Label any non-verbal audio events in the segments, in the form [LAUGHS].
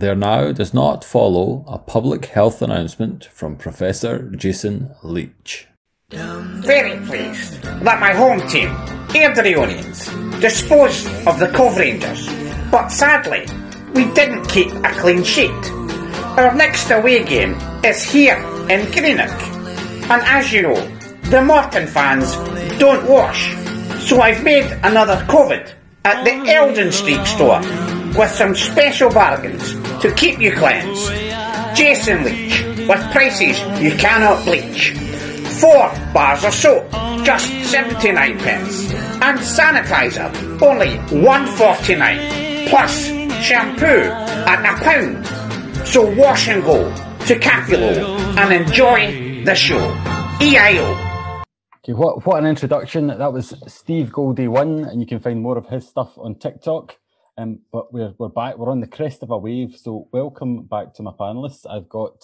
there now does not follow a public health announcement from Professor Jason Leach. Very pleased that my home team, Airdrieonians, disposed of the Cove Rangers, but sadly, we didn't keep a clean sheet. Our next away game is here in Greenock, and as you know, the Morton fans don't wash, so I've made another COVID at the Eldon Street store with some special bargains to keep you cleansed. Jason Leach, with prices you cannot bleach. Four bars of soap, just 79 pence. And sanitizer, only 149. Plus shampoo at a pound. So wash and go to Capulo and enjoy the show. EIO. Okay, what, what an introduction. That was Steve Goldie One, and you can find more of his stuff on TikTok. Um, but we're, we're back, we're on the crest of a wave. So, welcome back to my panelists. I've got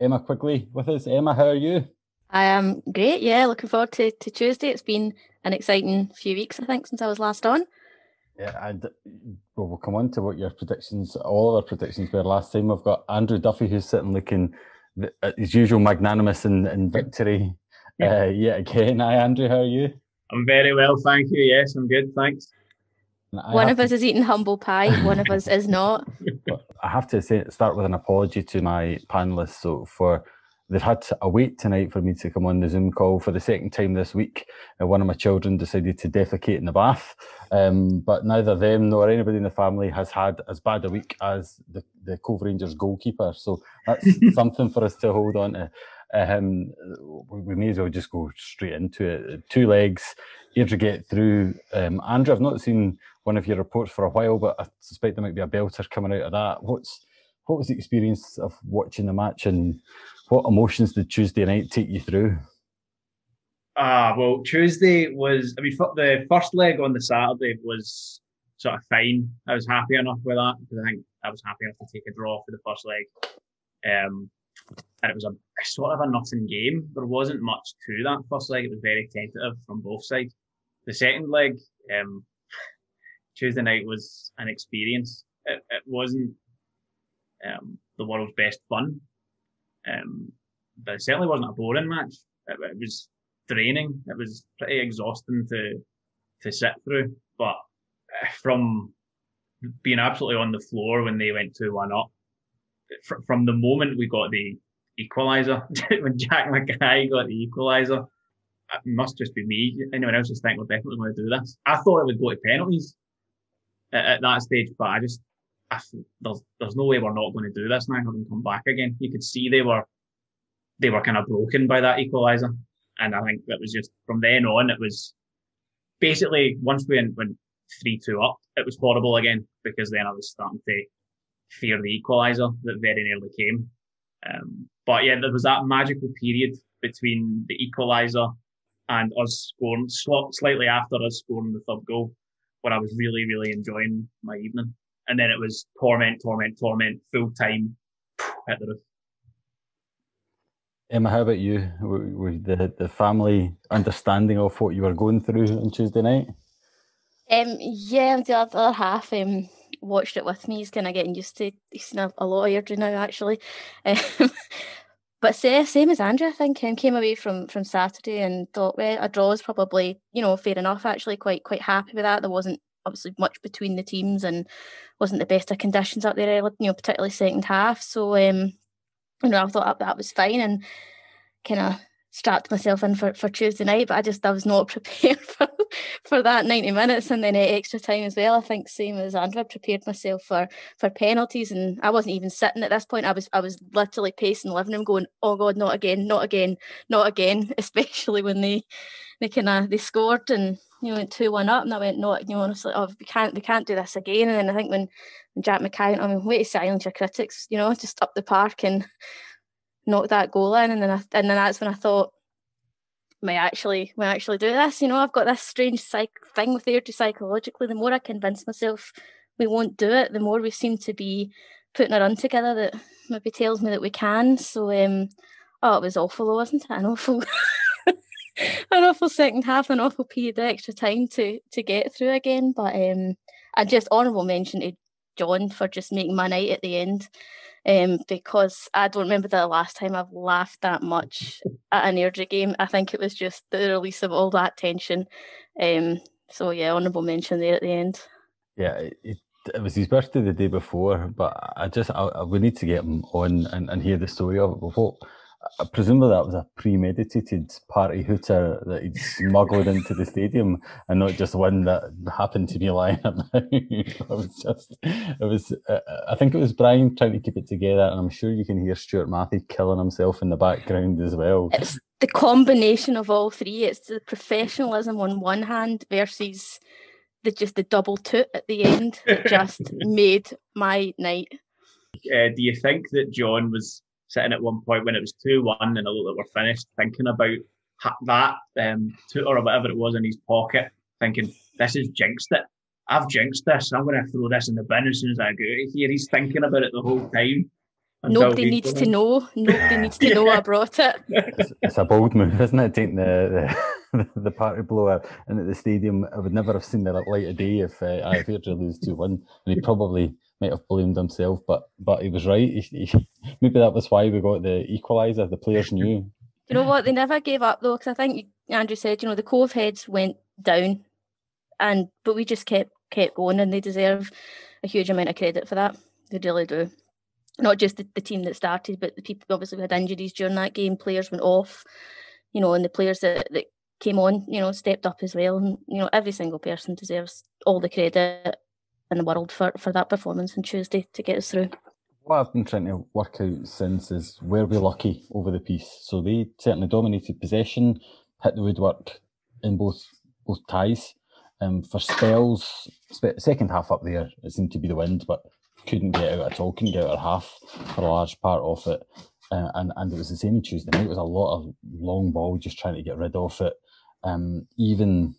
Emma Quigley with us. Emma, how are you? I am great. Yeah, looking forward to, to Tuesday. It's been an exciting few weeks, I think, since I was last on. Yeah, and well, we'll come on to what your predictions, all of our predictions were last time. We've got Andrew Duffy who's sitting looking his usual magnanimous in, in victory. Yeah. Uh, yet again. Hi, Andrew. How are you? I'm very well, thank you. Yes, I'm good. Thanks. One of to... us is eating humble pie. One of us is not. [LAUGHS] I have to say, start with an apology to my panelists. So for they've had to wait tonight for me to come on the Zoom call for the second time this week. Uh, one of my children decided to defecate in the bath, um, but neither them nor anybody in the family has had as bad a week as the, the Cove Rangers goalkeeper. So that's [LAUGHS] something for us to hold on to. Um, we may as well just go straight into it. Two legs, here to get through. Um, Andrew, I've not seen one of your reports for a while, but I suspect there might be a belter coming out of that. What's what was the experience of watching the match and what emotions did Tuesday night take you through? Ah, well, Tuesday was, I mean, the first leg on the Saturday was sort of fine. I was happy enough with that because I think I was happy enough to take a draw for the first leg. Um, and it was a, sort of a nothing game. There wasn't much to that first leg. It was very tentative from both sides. The second leg, um, [SIGHS] Tuesday night was an experience. It, it wasn't um, the world's best fun, um, but it certainly wasn't a boring match. It, it, was draining. It was pretty exhausting to to sit through. But uh, from being absolutely on the floor when they went two one up, fr- from the moment we got the equaliser, [LAUGHS] when Jack Mackay got the equaliser, it must just be me. Anyone else just think we're definitely going to do this? I thought it would go to penalties at, at that stage, but I just I, there's there's no way we're not going to do this now. Having come back again, you could see they were they were kind of broken by that equaliser, and I think that was just from then on. It was basically once we went three two up, it was horrible again because then I was starting to fear the equaliser that very nearly came. Um, but yeah, there was that magical period between the equaliser and us scoring slightly after us scoring the third goal, where I was really, really enjoying my evening. And then it was torment, torment, torment, full time, hit the roof. Emma, how about you? Were the the family understanding of what you were going through on Tuesday night? Um, yeah, the other half um watched it with me. He's kind of getting used to. He's seen a, a lot of Airdrie now, actually. Um, [LAUGHS] but say, same as Andrew, I think, came away from from Saturday and thought, well, a draw is probably, you know, fair enough. Actually, quite quite happy with that. There wasn't obviously much between the teams and wasn't the best of conditions up there, you know, particularly second half. So, um, you know, I thought that was fine and kind of strapped myself in for, for Tuesday night, but I just I was not [LAUGHS] prepared for for that 90 minutes and then eh, extra time as well. I think same as Andrew, I prepared myself for for penalties and I wasn't even sitting at this point. I was I was literally pacing the living room going, Oh God, not again, not again, not again, [LAUGHS] especially when they they kinda they scored and you went two one up and I went, No, you know, honestly, oh we can't we can't do this again. And then I think when, when Jack Mackay I mean, way to silence your critics, you know, just up the park and knock that goal in and then I, and then that's when I thought may I actually may actually do this. You know, I've got this strange psych thing with Airdrie psychologically. The more I convince myself we won't do it, the more we seem to be putting a run together that maybe tells me that we can. So um oh it was awful though, wasn't it? An awful [LAUGHS] an awful second half, an awful period of extra time to to get through again. But um and just honourable mention to John for just making my night at the end. Um, because I don't remember the last time I've laughed that much at an Airdrie game. I think it was just the release of all that tension. Um, so yeah, honourable mention there at the end. Yeah, it, it was his birthday the day before, but I just I, I, we need to get him on and, and hear the story of it. What presumably that was a premeditated party hooter that he'd smuggled into the stadium and not just one that happened to be lying about. [LAUGHS] it was just, it was, uh, I think it was Brian trying to keep it together, and I'm sure you can hear Stuart Matthew killing himself in the background as well. It's the combination of all three. It's the professionalism on one hand versus the just the double toot at the end that [LAUGHS] just made my night. Uh, do you think that John was sitting at one point when it was 2 1 and it looked like we're finished, thinking about that um, or whatever it was in his pocket, thinking, this is jinxed it. I've jinxed this. I'm going to throw this in the bin as soon as I go out here. He's thinking about it the whole time. Nobody needs to know. Nobody needs to know [LAUGHS] I brought it. It's, it's, a bold move, isn't it? Taking the, the, [LAUGHS] the party blower into the stadium. I would never have seen the light of day if uh, I feared to lose 2 1. And he probably might have blamed himself, but but he was right. He, he, [LAUGHS] maybe that was why we got the equaliser. The players [LAUGHS] knew. You know what? They never gave up though, because I think Andrew said, you know, the Cove heads went down, and but we just kept kept going, and they deserve a huge amount of credit for that. They really do. Not just the, the team that started, but the people obviously had injuries during that game. Players went off, you know, and the players that, that came on, you know, stepped up as well. And you know, every single person deserves all the credit in the world for, for that performance on Tuesday to get us through. What I've been trying to work out since is were we lucky over the piece? So they certainly dominated possession, hit the woodwork in both both ties. Um, for spells, second half up there, it seemed to be the wind, but couldn't get out at all, couldn't get out half for a large part of it. Uh, and, and it was the same Tuesday night. It was a lot of long ball, just trying to get rid of it. Um, even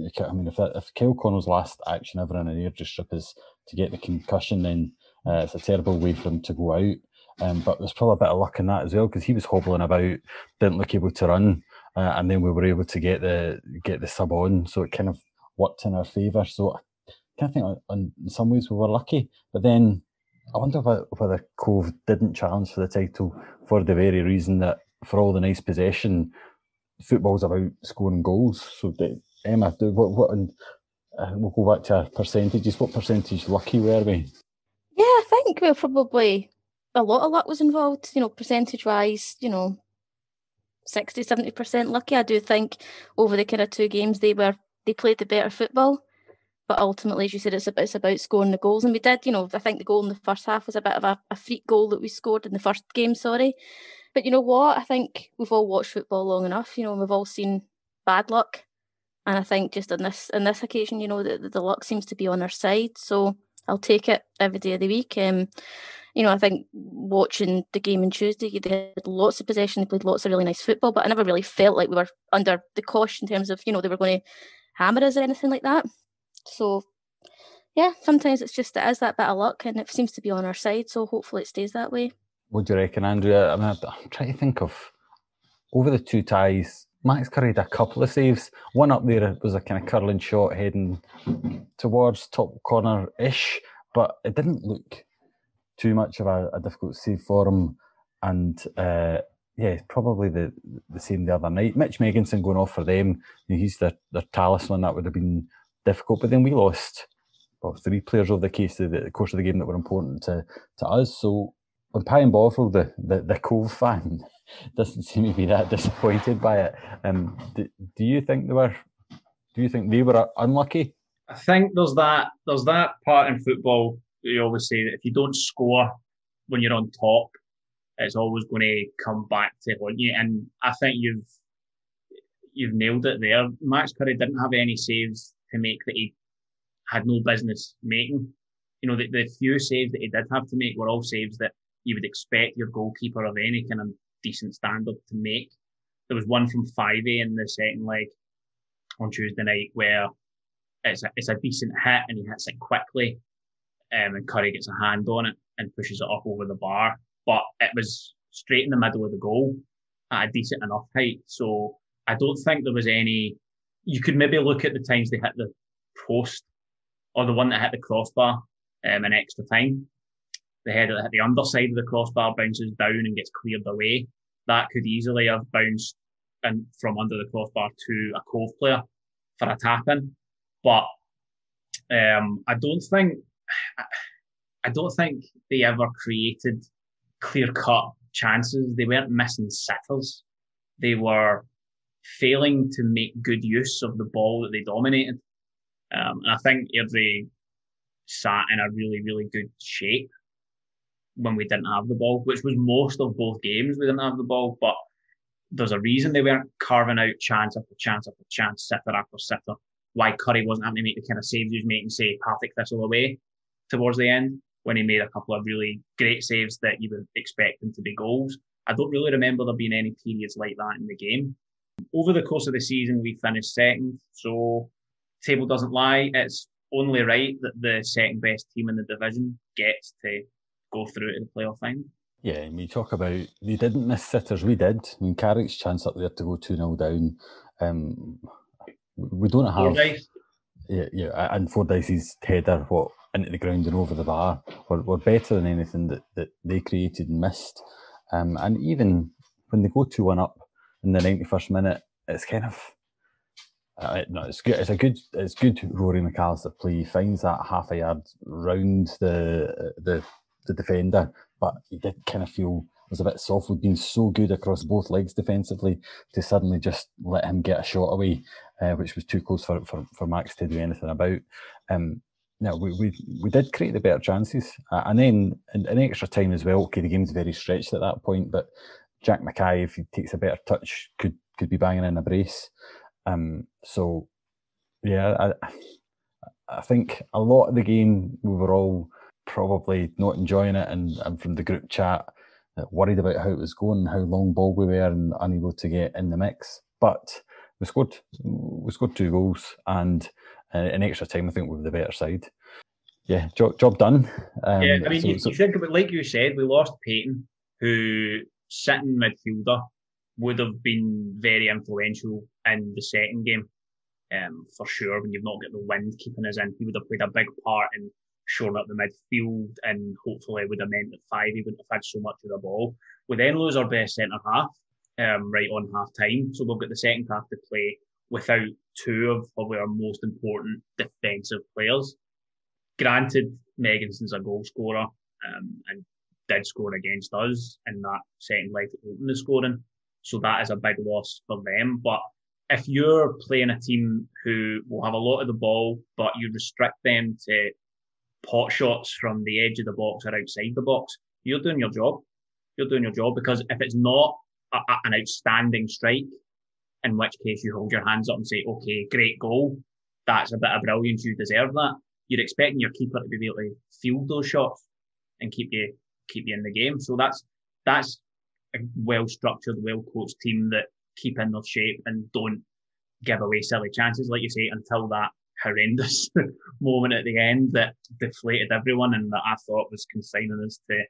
I mean, if if Kyle Connell's last action ever in an air strip is to get the concussion, then uh, it's a terrible way for him to go out. Um, but there's probably a bit of luck in that as well because he was hobbling about, didn't look able to run, uh, and then we were able to get the get the sub on, so it kind of worked in our favour. So I kind of think in some ways we were lucky, but then I wonder whether Cove didn't challenge for the title for the very reason that for all the nice possession, football's about scoring goals. So they, Emma, do what? What? And uh, we'll go back to our percentages. What percentage lucky were we? Yeah, I think we are probably a lot of luck was involved. You know, percentage wise, you know, 60 70 percent lucky. I do think over the kind of two games they were they played the better football. But ultimately, as you said, it's about, it's about scoring the goals. And we did, you know, I think the goal in the first half was a bit of a, a freak goal that we scored in the first game, sorry. But you know what? I think we've all watched football long enough, you know, we've all seen bad luck. And I think just on this on this occasion, you know, the, the luck seems to be on our side. So I'll take it every day of the week. Um, you know, I think watching the game on Tuesday, they had lots of possession, they played lots of really nice football, but I never really felt like we were under the cosh in terms of, you know, they were going to hammer us or anything like that. So yeah, sometimes it's just it is that bit of luck and it seems to be on our side. So hopefully it stays that way. What do you reckon, Andrea? I mean, I'm trying to think of over the two ties, Max Currie had a couple of saves. One up there was a kind of curling shot heading towards top corner ish, but it didn't look too much of a, a difficult save for him. And uh, yeah, probably the the same the other night. Mitch Megginson going off for them. You know, he's their, their talisman. That would have been difficult. But then we lost well, three players over the case of the course of the game that were important to, to us. So when Pie Bovril, the, the, the Cove fan, [LAUGHS] doesn't seem to be that disappointed by it. Um, do, do you think they were? Do you think they were unlucky? I think there's that there's that part in football that you always say that if you don't score when you're on top, it's always going to come back to haunt you. And I think you've you've nailed it there. Max Currie didn't have any saves to make that he had no business making. You know, the, the few saves that he did have to make were all saves that you would expect your goalkeeper of any kind of decent standard to make. There was one from Fyvie in the second leg on Tuesday night where it's a, it's a decent hit and he hits it quickly um, and Currie gets a hand on it and pushes it up over the bar. But it was straight in the middle of the goal at a decent enough height. So I don't think there was any. You could maybe look at the times they hit the post or the one that hit the crossbar um, in extra time. The head the underside of the crossbar bounces down and gets cleared away. That could easily have bounced and from under the crossbar to a Cove player for a tap in. But um, I don't think I don't think they ever created clear cut chances. They weren't missing sitters. They were failing to make good use of the ball that they dominated. Um, and I think Airdrie sat in a really, really good shape when we didn't have the ball, which was most of both games we didn't have the ball. But there's a reason they weren't carving out chance after chance after chance, sitter after sitter. Why Currie wasn't having to make the kind of saves he was making, say, Partick Thistle away towards the end when he made a couple of really great saves that you would expect them to be goals. I don't really remember there being any periods like that in the game. Over the course of the season, we finished second, so table doesn't lie. It's only right that the second best team in the division gets to go through to the playoff final. Yeah, and we talk about they didn't miss sitters, we did. I mean, Carrick's chance up there to go 2 0 down. Um, we don't have. Yeah, yeah, and Fordyce's header, what into the ground and over the bar, were, were better than anything that, that they created and missed. Um, and even when they go 2 1 up in the 91st minute, it's kind of. Uh, no, it's good. It's a good. It's good. Rory McAllister play. He finds that half a yard round the the the defender, but he did kind of feel was a bit soft. We'd been so good across both legs defensively to suddenly just let him get a shot away, uh, which was too close for, for, for Max to do anything about. Um, no, we, we we did create the better chances, uh, and then in, in, extra time as well. Okay, the game's very stretched at that point, but Jack Mackay, if he takes a better touch, could could be banging in a brace. Um, so yeah, I, I think a lot of the game we were all probably not enjoying it, and, and from the group chat, uh, worried about how it was going, how long ball we were, and unable to get in the mix. But we scored, we scored two goals, and uh, in extra time, I think we were the better side. Yeah, job, job done. Um, yeah, I mean, so, you, so, you think about, like you said, we lost Peyton, who sitting midfielder would have been very influential in the second game, um, for sure. When you've not got the wind keeping us in, he would have played a big part in shoring up the midfield, and hopefully would have meant that Fyvie he wouldn't have had so much of the ball. We then lose our best centre half, um, right on half time, so we've got the second half to play without two of probably our most important defensive players. Granted, Megginson's a goal scorer um, and did score against us in that second leg to open the scoring. So that is a big loss for them. But if you're playing a team who will have a lot of the ball, but you restrict them to pot shots from the edge of the box or outside the box, you're doing your job. You're doing your job because if it's not a, a, an outstanding strike, in which case you hold your hands up and say, okay, great goal. That's a bit of brilliance. You deserve that. You're expecting your keeper to be able to field those shots and keep you, keep you in the game. So that's, that's a well structured, well coached team that keep in their shape and don't give away silly chances, like you say, until that horrendous [LAUGHS] moment at the end that deflated everyone and that I thought was consigning us to,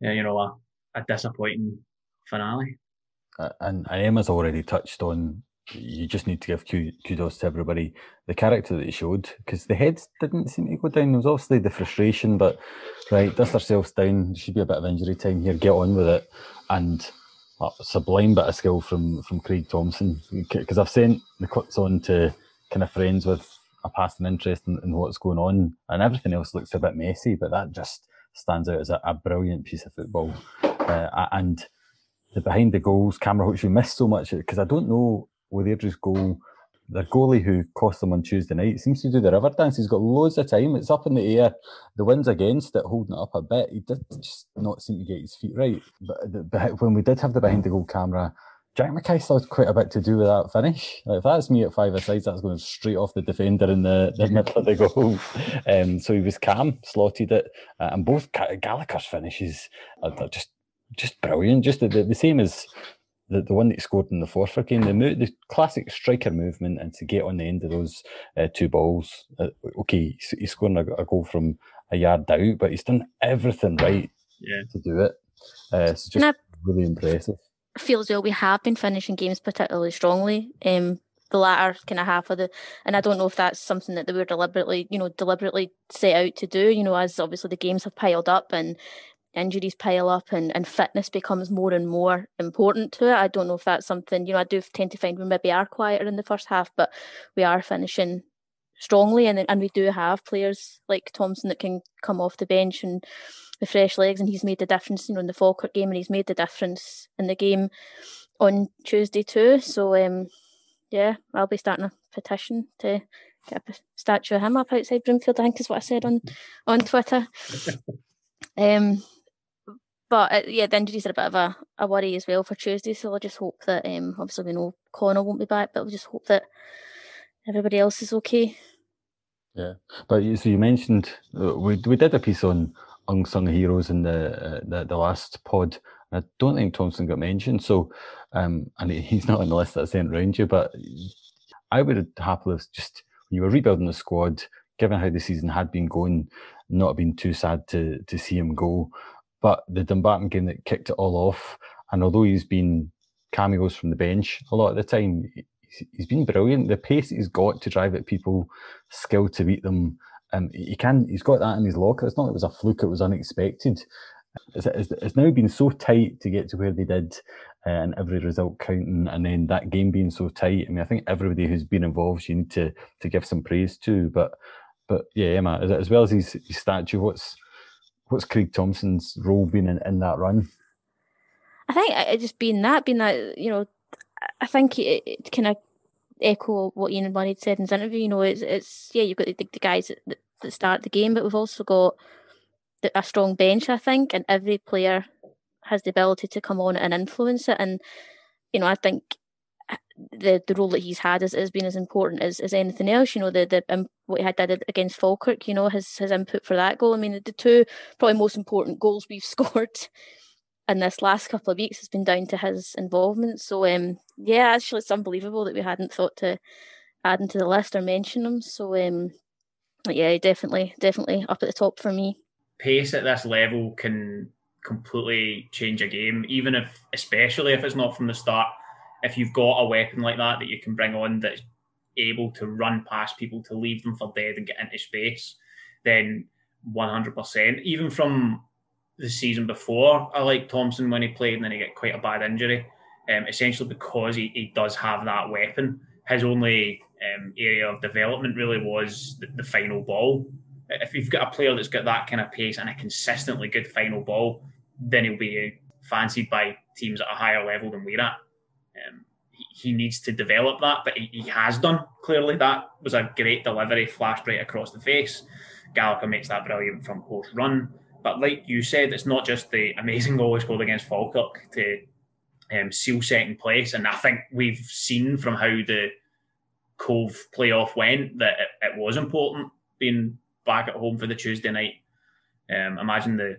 you know, a, a disappointing finale. And, Emma's already touched on you just need to give kudos to everybody. The character that he showed, because the heads didn't seem to go down. There was obviously the frustration, but right, dust ourselves down. There should be a bit of injury time here. Get on with it. And sublime bit of skill from from Craig Thompson. Because I've sent the clips on to kind of friends with a passing interest in, in, what's going on, and everything else looks a bit messy, but that just stands out as a, a brilliant piece of football. Uh, and the behind the goals camera, which we missed so much, because I don't know with Airdrie's goal, their goalie who cost them on Tuesday night seems to do the river dance. He's got loads of time. It's up in the air. The wind's against it, holding it up a bit. He did just not seem to get his feet right. But when we did have the behind the goal camera, Jack Mackay still quite a bit to do with that finish. Like if that's me at five aside, that's going straight off the defender in the, the [LAUGHS] middle of the goal. Um, so he was calm, slotted it, uh, and both Gallagher's finishes are just just brilliant. Just the, the, the same as the, the one that he scored in the Forfar game, the, mo- the classic striker movement, and to get on the end of those uh, two balls. Uh, okay, he's, he's scoring a, a, goal from a yard out, but he's done everything right yeah. to do it. Uh, it's just really impressive feel as though we have been finishing games particularly strongly. Um, the latter kind of half of the and I don't know if that's something that they were deliberately, you know, deliberately set out to do, you know, as obviously the games have piled up and injuries pile up and, and fitness becomes more and more important to it. I don't know if that's something, you know, I do tend to find we maybe are quieter in the first half, but we are finishing strongly and and we do have players like Thompson that can come off the bench and with fresh legs and he's made the difference, you know, in the Falkirk game and he's made the difference in the game on Tuesday too. So um yeah, I'll be starting a petition to get a statue of him up outside Broomfield, I think is what I said on on Twitter. [LAUGHS] um but uh, yeah, the injuries are a bit of a, a worry as well for Tuesday. So I'll just hope that um, obviously we know Connor won't be back, but we'll just hope that everybody else is okay. Yeah, but so you mentioned uh, we we did a piece on unsung heroes in the uh, the, the last pod. I don't think Thompson got mentioned, so um, and [LAUGHS] he's not on the list that I sent around you. But I would have happily just when you were rebuilding the squad, given how the season had been going, not been too sad to to see him go. But the Dumbarton game that kicked it all off, and although he's been cameos from the bench a lot of the time, he's been brilliant. The pace he's got to drive at people, skill to beat them, um, he can. He's got that in his locker. It's not like it was a fluke; it was unexpected. It's, it's, it's now been so tight to get to where they did, uh, and every result counting, and then that game being so tight. I mean, I think everybody who's been involved, you need to to give some praise to. But but yeah, Emma, as well as his, his statue, what's what's Craig Thompson's role been in, in that run? I think it just being that, being that, you know, I think it, it kind of echo what Ian Bunny said in his interview. You know, it's it's yeah, you've got the, the guys that, that start the game, but we've also got the, a strong bench, I think, and every player has the ability to come on and influence it. And you know, I think the the role that he's had has, has been as important as, as anything else. You know, the the um, what he had did against Falkirk. You know, his his input for that goal. I mean, the, the two probably most important goals we've [LAUGHS] scored in this last couple of weeks has been down to his involvement. So um, yeah, actually, it's unbelievable that we hadn't thought to add him to the list or mention him. So um, yeah, definitely, definitely up at the top for me. Pace at this level can completely change a game, even if, especially if it's not from the start if you've got a weapon like that that you can bring on that's able to run past people to leave them for dead and get into space, then 100%. Even from the season before, I like Thompson when he played and then he got quite a bad injury, um, essentially because he, he does have that weapon. His only um, area of development really was the, the final ball. If you've got a player that's got that kind of pace and a consistently good final ball, then he'll be fancied by teams at a higher level than we're at. Um, he, needs to develop that, but he, he, has done. Clearly, that was a great delivery, flashed right across the face. Gallagher makes that brilliant from post run. But like you said, it's not just the amazing goal he scored against Falkirk to um, seal second place. And I think we've seen from how the Cove playoff went that it, it was important being back at home for the Tuesday night. Um, imagine the,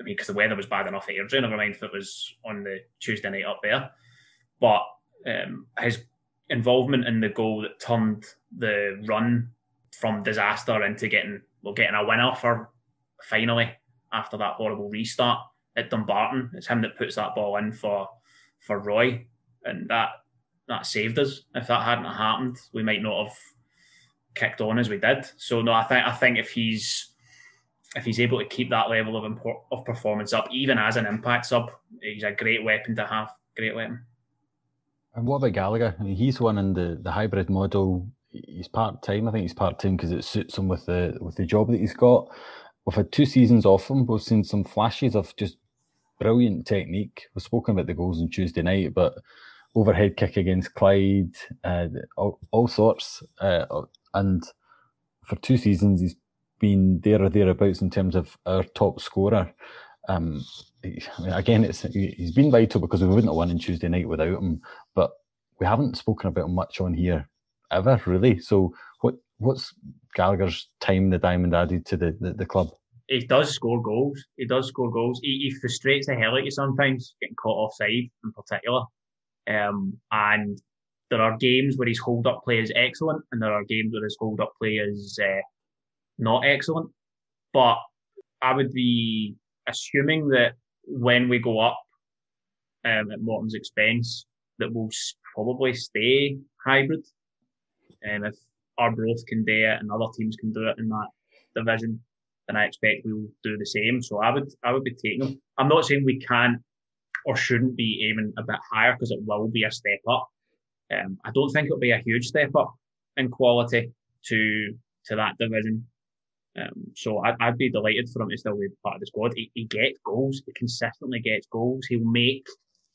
I mean, because the weather was bad enough at Airdrie, never mind if it was on the Tuesday night up there but um, his involvement in the goal that turned the run from disaster into getting well getting a winner for finally after that horrible restart at Dumbarton. It's him that puts that ball in for for Roy, and that that saved us. If that hadn't happened, we might not have kicked on as we did. So no, I think I think if he's if he's able to keep that level of import, of performance up, even as an impact sub, he's a great weapon to have. Great weapon. And what about Gallagher? I mean, he's one in the, the hybrid model. He's part time. I think he's part time because it suits him with the with the job that he's got. We've had two seasons off him. We've seen some flashes of just brilliant technique. We've spoken about the goals on Tuesday night, but overhead kick against Clyde, uh, all, all, sorts. Uh, and for two seasons, he's been there or thereabouts in terms of our top scorer. Um, again, it's he's been vital because we wouldn't have won on Tuesday night without him. But we haven't spoken about him much on here ever, really. So, what what's Gallagher's time the Diamond added to the, the, the club? He does score goals. He does score goals. He, he frustrates the hell out of you sometimes, getting caught offside in particular. Um, and there are games where his hold up play is excellent, and there are games where his hold up play is uh, not excellent. But I would be assuming that when we go up um, at Morton's expense, that we'll probably stay hybrid And um, if Arbroath can do it and other teams can do it in that division, then I expect we will do the same. So I would I would be taking them. I'm not saying we can't or shouldn't be aiming a bit higher because it will be a step up. Um, I don't think it'll be a huge step up in quality to to that division. Um, so I'd, I'd, be delighted for him to still be part of the squad. He, he gets goals. He consistently gets goals. He'll make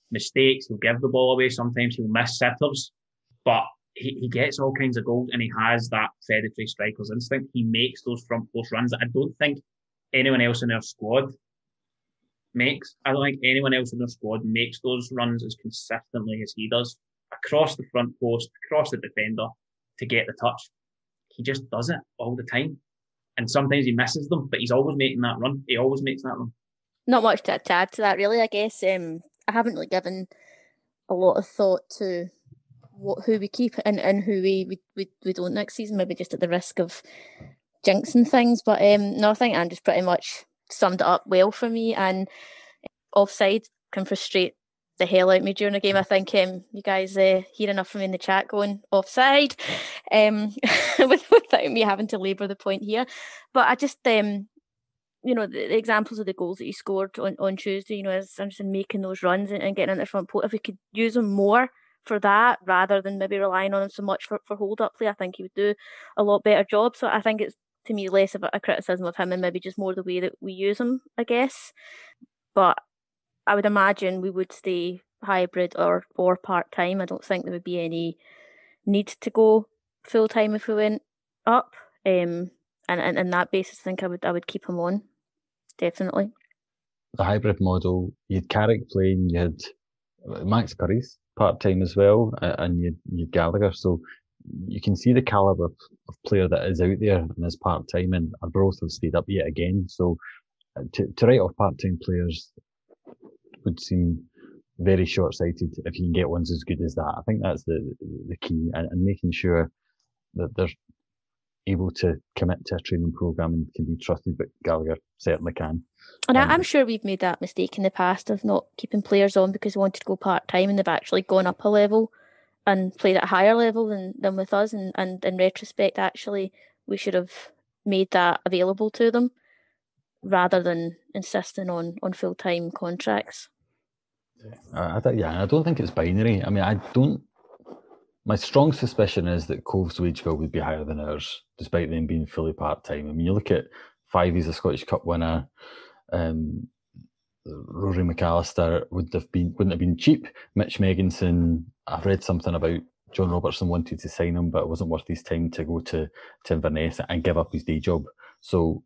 mistakes. He'll give the ball away. Sometimes he'll miss sitters, but he, he gets all kinds of goals and he has that predatory striker's instinct. He makes those front post runs that I don't think anyone else in their squad makes. I don't think anyone else in their squad makes those runs as consistently as he does across the front post, across the defender to get the touch. He just does it all the time. And sometimes he misses them, but he's always making that run. He always makes that run. Not much to add to that, really. I guess um, I haven't really given a lot of thought to what who we keep and, and who we, we, we, don't next season, maybe just at the risk of jinxing things. But um, no, I think Andrew's pretty much summed it up well for me. And offside can frustrate the hell out of me during a game. I think um, you guys uh, hear enough from me in the chat going offside um, [LAUGHS] without me having to labour the point here. But I just, um, you know, the, the, examples of the goals that he scored on, on Tuesday, you know, as Anderson making those runs and, and getting in the front post, if we could use them more for that rather than maybe relying on him so much for, for hold up play, I think he would do a lot better job. So I think it's to me less of a criticism of him and maybe just more the way that we use him, I guess. But I would imagine we would stay hybrid or or part time. I don't think there would be any need to go full time if we went up. Um, and, and and that basis, I think I would I would keep him on, definitely. The hybrid model, you had Carrick playing, you had uh, Max Curry's part time as well, and you you Gallagher. So you can see the caliber of, of player that is out there and is part time, and Arbroath have stayed up yet again. So uh, to, to write off part time players would seem very short sighted if you can get ones as good as that. I think that's the the key, and, and making sure that they're able to commit to a training program and can be trusted. But Gallagher certainly can. And um, I'm sure we've made that mistake in the past of not keeping players on because we wanted to go part time and they've actually gone up a level and played at a higher level than, than with us. And, and in retrospect, actually, we should have made that available to them rather than insisting on, on full time contracts. Uh, I, yeah, I don't think it's binary. I mean, I don't. My strong suspicion is that Cove's wage bill would be higher than ours, despite them being fully part time. I mean, you look at Fyvie, he's a Scottish Cup winner. Um, Rory McAllister would have been wouldn't have been cheap. Mitch Megginson, I've read something about John Robertson wanted to sign him, but it wasn't worth his time to go to to Inverness and give up his day job. So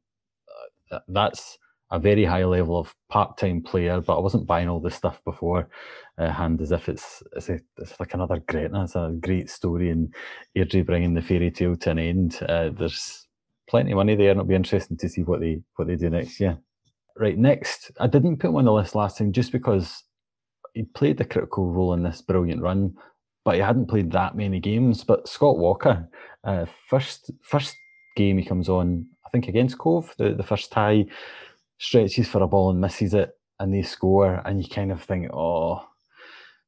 uh, that's a very high level of part-time player, but I wasn't buying all this stuff before uh, hand as if it's it's, a, it's like another Gretna. It's a great story and Airdrie bringing the fairy tale to an end. Uh, there's plenty of money there, and it'll be interesting to see what they what they do next year. Right, next, I didn't put him on the list last time just because he played a critical role in this brilliant run, but he hadn't played that many games. But Scott Walker, uh, first first game he comes on, I think against Cove, the, the first tie, stretches for a ball and misses it, and they score, and you kind of think, oh,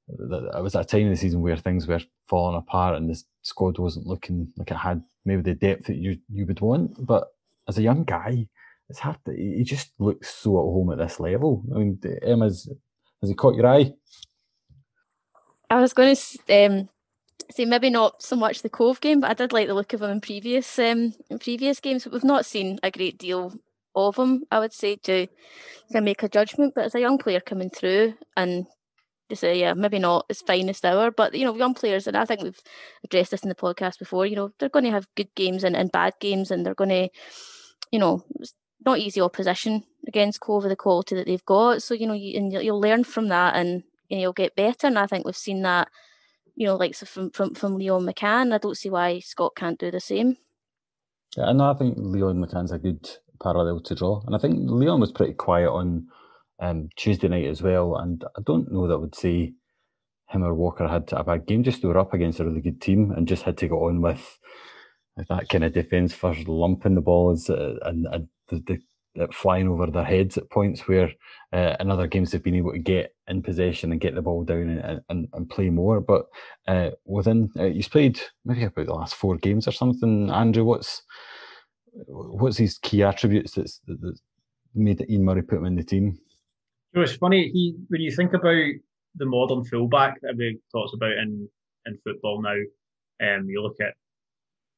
it was at a time in the season where things were falling apart and the squad wasn't looking like it had maybe the depth that you you would want. But as a young guy, it's hard to. He just looks so at home at this level. I mean, Emma's has he caught your eye? I was going to um, say maybe not so much the Cove game, but I did like the look of him in previous um, in previous games. We've not seen a great deal of him, I would say, to of make a judgment. But as a young player coming through and to say, yeah, maybe not his finest hour, but you know, young players, and I think we've addressed this in the podcast before. You know, they're going to have good games and, and bad games, and they're going to, you know, not easy opposition against Cove the quality that they've got. So you know, you, and you'll learn from that, and you know, you'll get better. And I think we've seen that, you know, like so from from from Leon McCann. I don't see why Scott can't do the same. Yeah, and I think Leon McCann's a good parallel to draw, and I think Leon was pretty quiet on um, Tuesday night as well. And I don't know that I would say him or Walker had a bad game. Just they were up against a really good team and just had to go on with that kind of defence first, lumping the ball is, uh, and, and the, the, flying over their heads at points where uh, in other games they've been able to get in possession and get the ball down and, and, and play more. But uh, within, uh, he's played maybe about the last four games or something. Andrew, what's what's his key attributes that's, that made Ian Murray put him in the team? You know, it's funny, he when you think about the modern fullback that we talks about in, in football now, um, you look at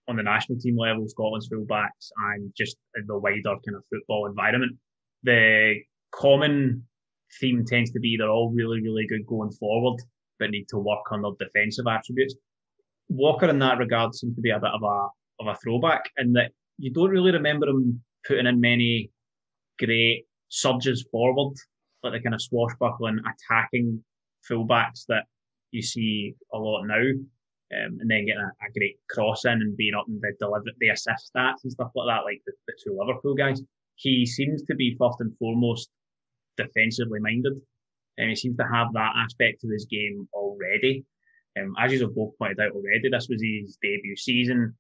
on the national team level, Scotland's fullbacks, and just in the wider kind of football environment. The common theme tends to be they're all really, really good going forward, but need to work on their defensive attributes. Walker, in that regard, seems to be a bit of a of a throwback in that you don't really remember him putting in many great surges forward, like the kind of swashbuckling, attacking fullbacks that you see a lot now um, and then getting a, a, great cross in and being up in the deliver the assist stats and stuff like that, like the, the two Liverpool guys. He seems to be first and foremost defensively minded, and he seems to have that aspect of his game already. Um, as you have both pointed out already, this was his debut season,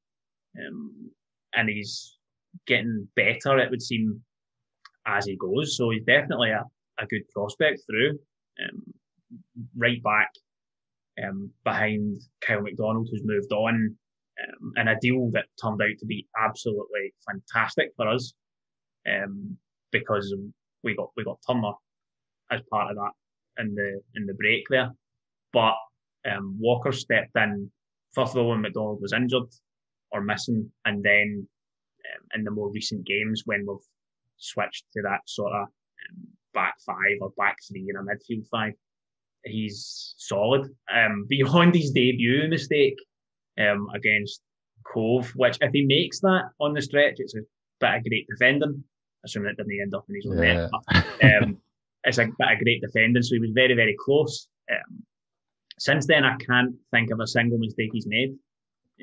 um, and he's getting better. It would seem as he goes, so he's definitely a, a good prospect through. Um, right back um, behind Kyle McDonald, who's moved on, um, and a deal that turned out to be absolutely fantastic for us um, because we got we got Turner as part of that in the in the break there. But um, Walker stepped in first of all when McDonald was injured or missing, and then um, in the more recent games when we've switched to that sort of um, back five or back three in a midfield five he's solid. Um, [LAUGHS] beyond his debut mistake um, against Cove, which if he makes that on the stretch, it's a bit of great defending. Assuming it didn't end up in his own yeah. net. But, um, [LAUGHS] it's a bit of great defending, so he was very, very close. Um, since then, I can't think of a single mistake he's made.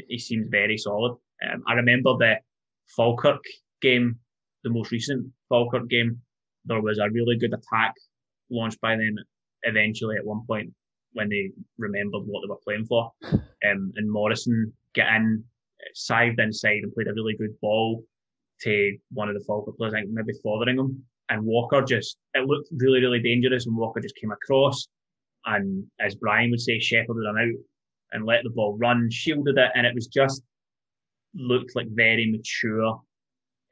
He seems very solid. Um, I remember the Falkirk game, the most recent Falkirk game. There was a really good attack launched by them eventually at one point when they remembered what they were playing for. [LAUGHS] Um, and Morrison get in, sived inside and played a really good ball to one of the Falkirk players, I think maybe Fotheringham. And Walker just, it looked really, really dangerous. And Walker just came across and, as Brian would say, shepherded him out and let the ball run, shielded it. And it was just looked like very mature,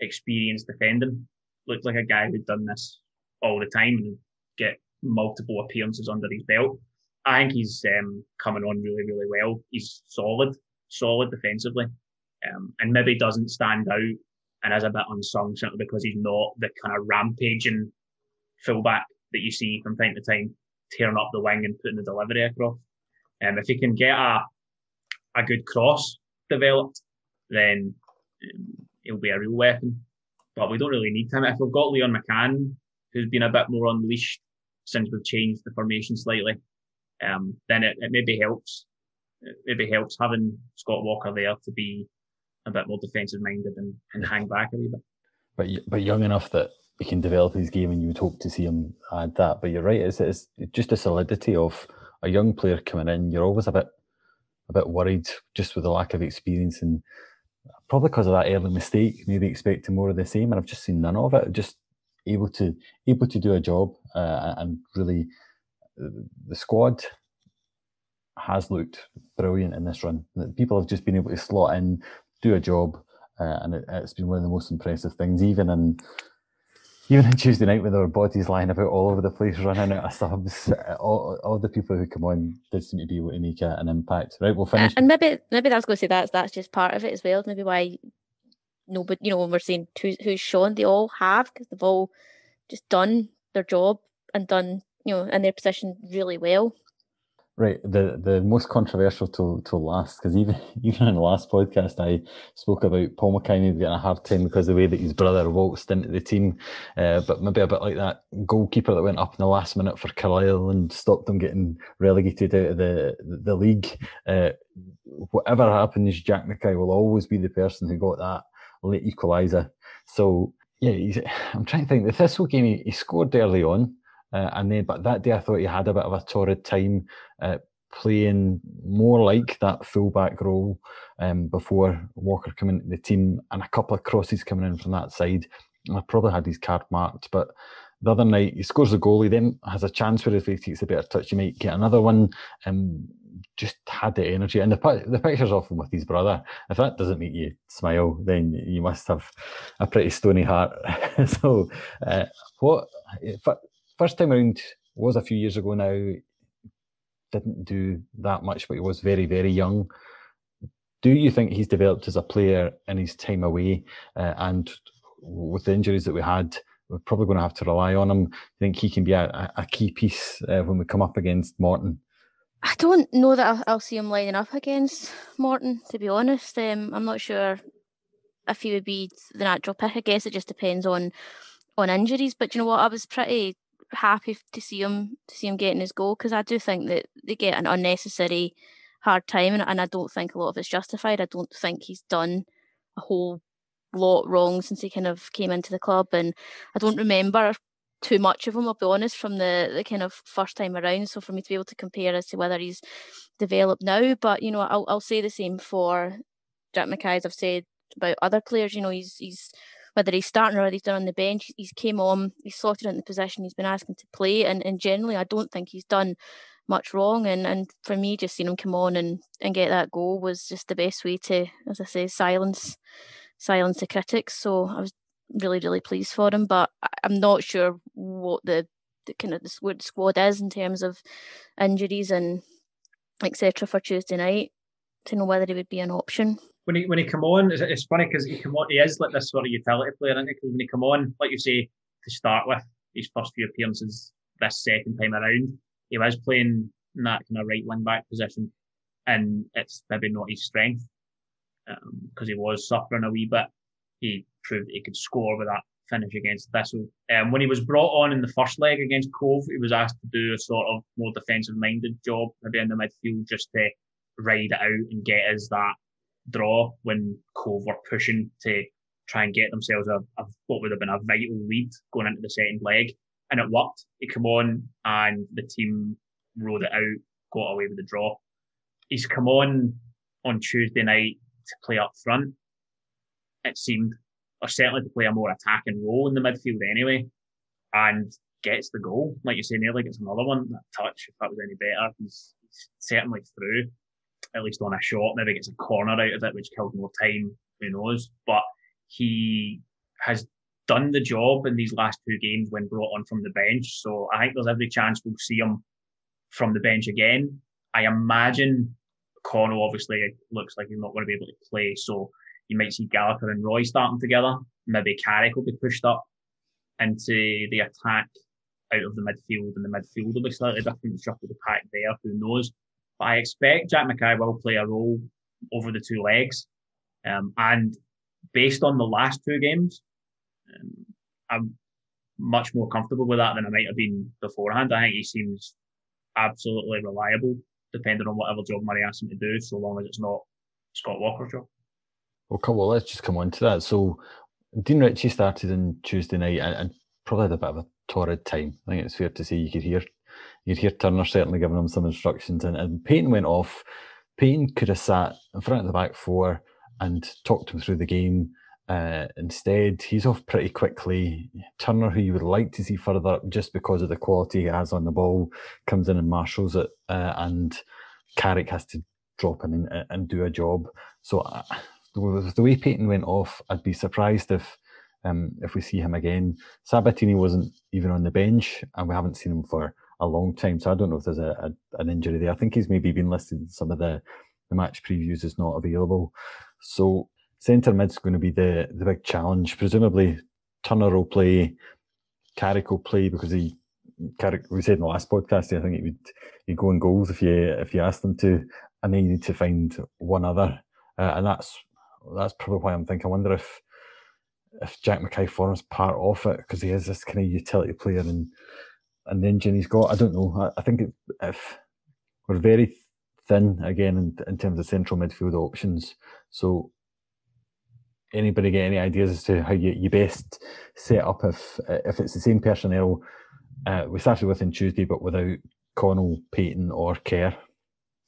experienced defending. Looked like a guy who'd done this all the time and get multiple appearances under his belt. I think he's um, coming on really, really well. He's solid, solid defensively, um, and maybe doesn't stand out and is a bit unsung simply because he's not the kind of rampaging fullback that you see from time to time tearing up the wing and putting the delivery across. Um, if he can get a a good cross developed, then um, he'll be a real weapon. But we don't really need him. If we've got Leon McCann, who's been a bit more unleashed since we've changed the formation slightly, um, then it, it maybe helps. It maybe helps having Scott Walker there to be a bit more defensive minded and, and hang back a wee bit. But but young enough that he can develop his game, and you would hope to see him add that. But you're right; it's, it's just a solidity of a young player coming in. You're always a bit a bit worried just with the lack of experience and probably because of that early mistake, maybe expecting more of the same. And I've just seen none of it. Just able to able to do a job uh, and really uh, the squad has looked brilliant in this run. People have just been able to slot in, do a job, uh, and it, has been one of the most impressive things. Even in even on Tuesday night, when there were bodies lying about all over the place, running out of subs, uh, all, all the people who come on did seem to be able to make a, an impact. Right, we'll finish. and maybe maybe was going to say that's that's just part of it as well. Maybe why no, but you know when we're saying who's, who's shown, they all have because they've all just done their job and done you know in their position really well. Right. The the most controversial to to last because even [LAUGHS] even in the last podcast I spoke about Paul McKinney getting a hard time because of the way that his brother waltzed into the team, uh, but maybe a bit like that goalkeeper that went up in the last minute for Carlisle and stopped them getting relegated out of the the, league. Uh, whatever happens, Jack Mackay will always be the person who got that late equaliser. So yeah, [SIGHS] I'm trying to think. The Thistle game, he, he scored early on, uh, and then but that day I thought he had a bit of a torrid time uh, playing more like that fullback role um, before Walker coming into the team, and a couple of crosses coming in from that side. I probably had his card marked, but the other night he scores a goal. He then has a chance where if he takes a better touch, he might get another one. Um, just had the energy, and the the pictures of him with his brother. If that doesn't make you smile, then you must have a pretty stony heart. [LAUGHS] so, uh, what first time around was a few years ago now. Didn't do that much, but he was very very young. Do you think he's developed as a player in his time away, uh, and with the injuries that we had? we're probably going to have to rely on him. I think he can be a, a key piece uh, when we come up against Morton. I don't know that I'll, I'll, see him lining up against Morton. To be honest, um, I'm not sure if he would be the natural pick. I guess it just depends on on injuries. But you know what? I was pretty happy to see him to see him getting his goal because I do think that they get an unnecessary hard time, and, and I don't think a lot of it's justified. I don't think he's done a whole lot wrong since he kind of came into the club, and I don't remember too much of him. I'll be honest from the the kind of first time around. So for me to be able to compare as to whether he's developed now, but you know, I'll I'll say the same for Jack Mackay as I've said about other players. You know, he's he's whether he's starting or whether he's done on the bench, he's came on, he's sorted in the position he's been asking to play, and and generally I don't think he's done much wrong. And and for me, just seeing him come on and and get that goal was just the best way to, as I say, silence silence the critics. So I was really, really pleased for him. But I'm not sure what the, the kind of the squad, squad is in terms of injuries and etc. for Tuesday night to know whether he would be an option. When he when he come on, it's, funny because he come on, he is like this sort of utility player, he? Because when he come on, like you say, to start with, his first few appearances this second time around, he was playing in that kind of right wing back position, and it's maybe not his strength because um, he was suffering a wee bit. He proved he could score with that finish against Thistle. Um, when he was brought on in the first leg against Cove, he was asked to do a sort of more defensive minded job, maybe in the midfield, just to ride it out and get us that draw when Cove were pushing to try and get themselves a, a what would have been a vital lead going into the second leg. And it worked. He came on and the team rode it out, got away with the draw. He's come on on Tuesday night to play up front, it seemed, or certainly to play a more attacking role in the midfield anyway, and gets the goal. Like you say, nearly gets another one. That touch, if that was any better, he's, he's certainly through, at least on a shot. Maybe gets a corner out of it, which killed more time. Who knows? But he has done the job in these last two games when brought on from the bench. So I think there's every chance we'll see him from the bench again. I imagine Connell obviously looks like he's not going to be able to play, so you might see Gallagher and Roy starting together. Maybe Carrick will be pushed up into the attack out of the midfield, and the midfield will be slightly different, shuffle the pack there. Who knows? But I expect Jack Mackay will play a role over the two legs, um, and based on the last two games, um, I'm much more comfortable with that than I might have been beforehand. I think he seems absolutely reliable depending on whatever job Murray asks him to do, so long as it's not Scott Walker's job. Well, come on, let's just come on to that. So, Dean Ritchie started on Tuesday night and, and, probably had a bit of a torrid time. I think it's fair to say you could hear you could hear Turner certainly giving him some instructions, and, and Payton went off. Payton could have sat in front of the back four and talked him through the game. Uh, instead, he's off pretty quickly. Turner, who you would like to see further up just because of the quality he has on the ball, comes in and marshals it, uh, and Carrick has to drop in and, and do a job. So, uh, the way Payton went off, I'd be surprised if um, if we see him again. Sabatini wasn't even on the bench, and we haven't seen him for a long time. So I don't know if there's a, a an injury there. I think he's maybe been listed in some of the the match previews is not available. So centre mid's going to be the the big challenge. Presumably, Turner will play, Carrick will play because he Carrick. We said in the last podcast, I think he would he'd go in goals if you if you asked him to, and then you need to find one other, uh, and that's that's probably why I'm thinking. I wonder if if Jack Mackay forms part of it because he is this kind of utility player and and the engine he's got. I don't know. I, I think if we're very thin again in, in terms of central midfield options, so anybody get any ideas as to how you, you best set up if if it's the same personnel uh, we started with on Tuesday, but without Connell, Payton, or Kerr?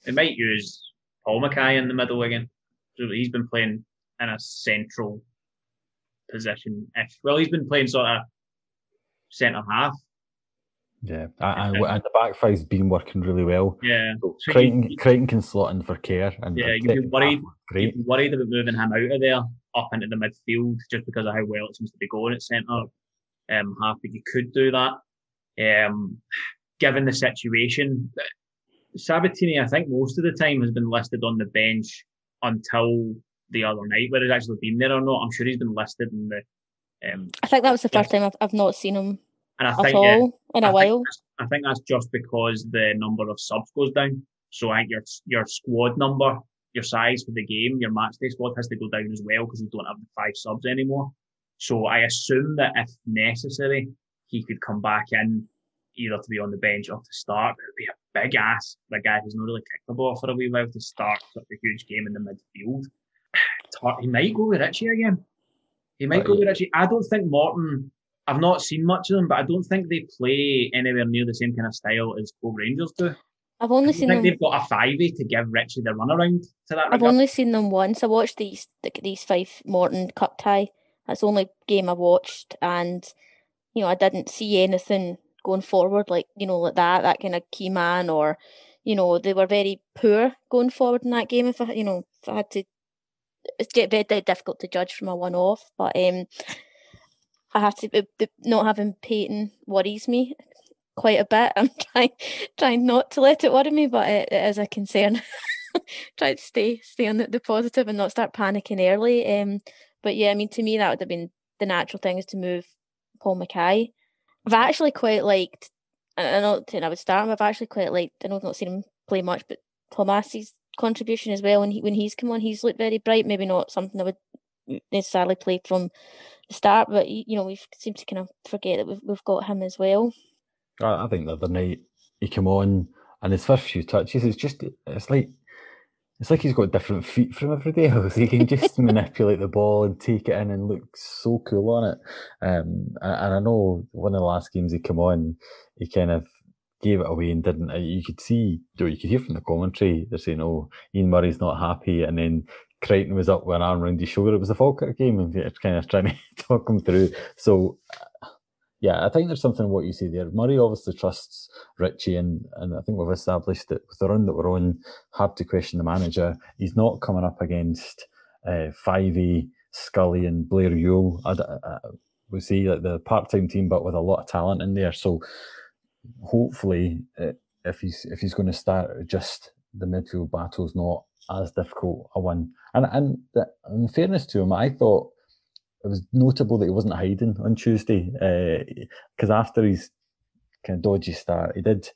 They might use Paul Mackay in the middle again. He's been playing in a central position. Well, he's been playing sort of centre half. Yeah, and, and the back five's been working really well. Yeah, so Crichton, you, Crichton can slot in for Kerr. And yeah, you'd be worried. Great. You'd be worried about moving him out of there up into the midfield just because of how well it seems to be going at centre um, half. But you could do that. Um, given the situation, Sabatini, I think most of the time has been listed on the bench until the other night. Whether he's actually been there or not, I'm sure he's been listed in the. Um, I think that was the first time I've, I've not seen him and I at think, uh, all yeah, in a I while. I think that's just because the number of subs goes down. So I think your your squad number, your size for the game, your matchday squad has to go down as well because you don't have the five subs anymore. So I assume that if necessary, he could come back in either to be on the bench or to start. It would be a big ass for a guy who's not really kicked the ball for a wee while to start such a huge game in the midfield. [SIGHS] He might go with Ritchie again. He might go with Ritchie. I don't think Morton. I've not seen much of them, but I don't think they play anywhere near the same kind of style as Cove Rangers do. I've only seen think them. They've got a Fyvie to give Ritchie the runaround to that. I've regard. only seen them once. I watched these these five Morton Cup tie. That's the only game I watched, and you know I didn't see anything going forward, like you know, like that, that kind of key man, or you know, they were very poor going forward in that game. If I, you know, if I had to, it's very, very difficult to judge from a one-off, but um, I have to. The, not having Payton worries me quite a bit. [LAUGHS] I'm trying, trying not to let it worry me, but it, it is a concern. [LAUGHS] Try to stay, stay on the, the positive and not start panicking early. Um, but yeah, I mean, to me, that would have been the natural thing is to move Paul Mackay I've actually quite liked. I know I would start him. I've actually quite liked. I know I've not seen him play much, but Tomasi's contribution as well. When he when he's come on, he's looked very bright. Maybe not something I would necessarily play from the start, but you know we seem to kind of forget that we've we've got him as well. I think the other night he came on and his first few touches, it's just it's like it's like he's got different feet from everybody else. [LAUGHS] He can just [LAUGHS] manipulate the ball and take it in and look so cool on it. Um, and, I know one of the last games he came on, he kind of gave it away and didn't. You could see, you could hear from the commentary, they're saying, "Oh, Ian Murray's not happy," and then Crichton was up with an arm around his shoulder. It was a Falkirk game, and they're kind of trying [LAUGHS] to talk him through. So yeah, I think there's something in what you see there. Murray obviously trusts Ritchie, and, and I think we've established that with the run that we're on, hard to question the manager. He's not coming up against uh, Fyvie, Scully, and Blair Yule. I, I, we see like the part-time team, but with a lot of talent in there. So hopefully, uh, if he's if he's going to start, just the midfield battle is not as difficult a one. And and the, in fairness to him, I thought it was notable that he wasn't hiding on Tuesday because uh, after his kind of dodgy start, he did.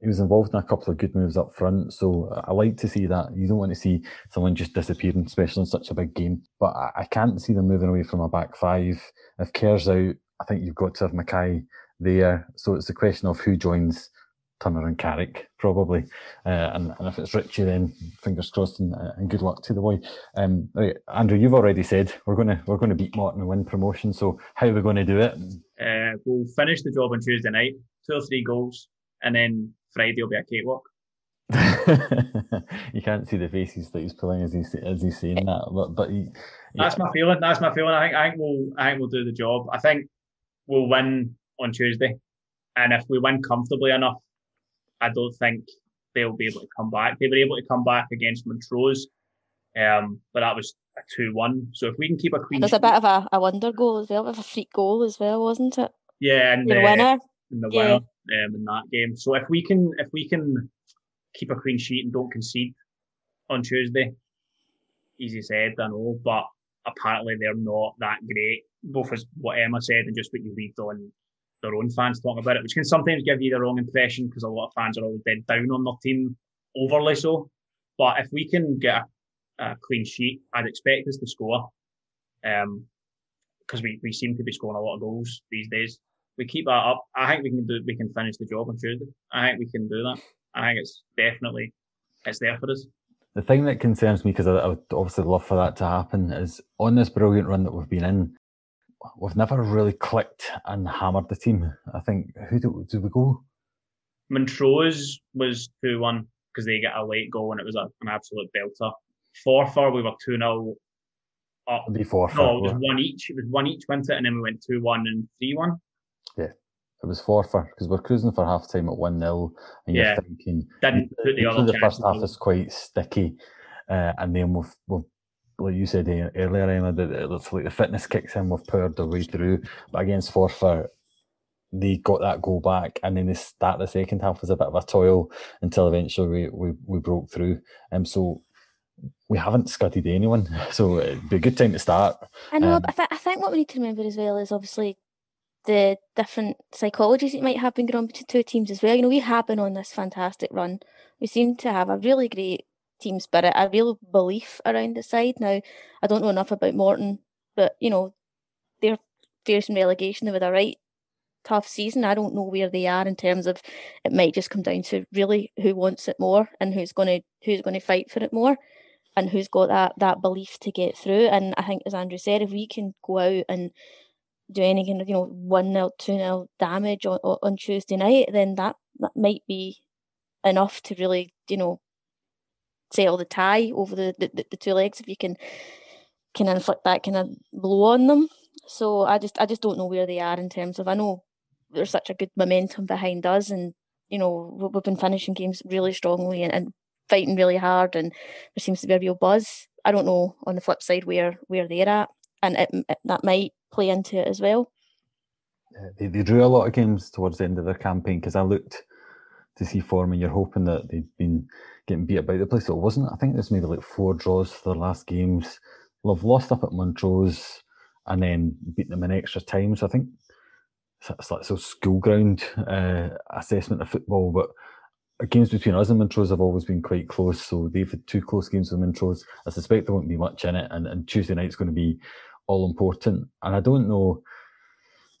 He was involved in a couple of good moves up front, so I like to see that. You don't want to see someone just disappearing, especially in such a big game. But I, I can't see them moving away from a back five. If Kerr's out, I think you've got to have Mackay there. So it's a question of who joins Turner and Carrick, probably. Uh, and, and if it's Ritchie, then fingers crossed and, uh, and good luck to the boy. Um, right, Andrew, you've already said we're going to we're going to beat Morton and win promotion. So how are we going to do it? Uh, we'll finish the job on Tuesday night, two or three goals, and then Friday will be a cakewalk. [LAUGHS] you can't see the faces that he's pulling as he's as he's saying that, but but he, yeah. that's my feeling. That's my feeling. I think I think we'll I think we'll do the job. I think we'll win on Tuesday, and if we win comfortably enough, I don't think they'll be able to come back. They were able to come back against Montrose, um, but that was a two-one. So if we can keep a clean, sheet there's a bit of a, a wonder goal as well, with a freak goal as well, wasn't it? Yeah, and the uh, winner, and the yeah. winner um, in that game. So if we can, if we can keep a clean sheet and don't concede on Tuesday, easy said, I know, but apparently they're not that great. Both as what Emma said and just what you read on their own fans talking about it, which can sometimes give you the wrong impression because a lot of fans are always dead down on their team, overly so. But if we can get a, a clean sheet, I'd expect us to score. Um, because we, we seem to be scoring a lot of goals these days. We keep that up. I think we can do. We can finish the job on Tuesday. I think we can do that. I think it's definitely it's there for us. The thing that concerns me, because I, I would obviously love for that to happen, is on this brilliant run that we've been in, we've never really clicked and hammered the team. I think who do, do we go? Montrose was two one because they get a late goal and it was a, an absolute belter. Forfar we were two 0 up. It'd be four. No, it was one each. It was one each, went it, and then we went two one and three one. Yeah, it was four for because we're cruising for half time at one 0 and Yeah. you're thinking Didn't put the the first half is quite sticky, uh, and then we've, we've like you said eh, earlier, Emma, that it looks like the fitness kicks in. We've powered our way through, but against Forfar, they got that goal back, and then the start of the second half was a bit of a toil until eventually we we, we broke through. Um, so we haven't scudded anyone, [LAUGHS] so it'd be a good time to start. I know, Um, but I, th- I think what we need to remember as well is obviously the different psychologies that might have been going on between two teams as well. You know, we have been on this fantastic run. We seem to have a really great team spirit, a real belief around the side. Now, I don't know enough about Morton, but you know, they're facing relegation. Were a right tough season. I don't know where they are in terms of it might just come down to really who wants it more and who's gonna who's gonna fight for it more and who's got that that belief to get through. And I think, as Andrew said, if we can go out and do any kind of you know one 0 two 0 damage on, on on Tuesday night, then that that might be enough to really you know settle the tie over the the, the, two legs. If you can can inflict that kind of blow on them. So I just I just don't know where they are in terms of I know there's such a good momentum behind us and you know we- we've been finishing games really strongly and, and fighting really hard and there seems to be a real buzz. I don't know on the flip side where where they're at and it, it, that might play into it as well. Uh, they, they drew a lot of games towards the end of their campaign because I looked to see form and you're hoping that they'd been getting beat about the place. So it wasn't. I think there's maybe like four draws for their last games. They've lost up at Montrose and then beaten them in extra time. So I think it's, it's like so school ground uh, assessment of football. But games between us and Montrose have always been quite close. So they've had two close games with Montrose. I suspect there won't be much in it. And, and Tuesday night's going to be all important. And I don't know.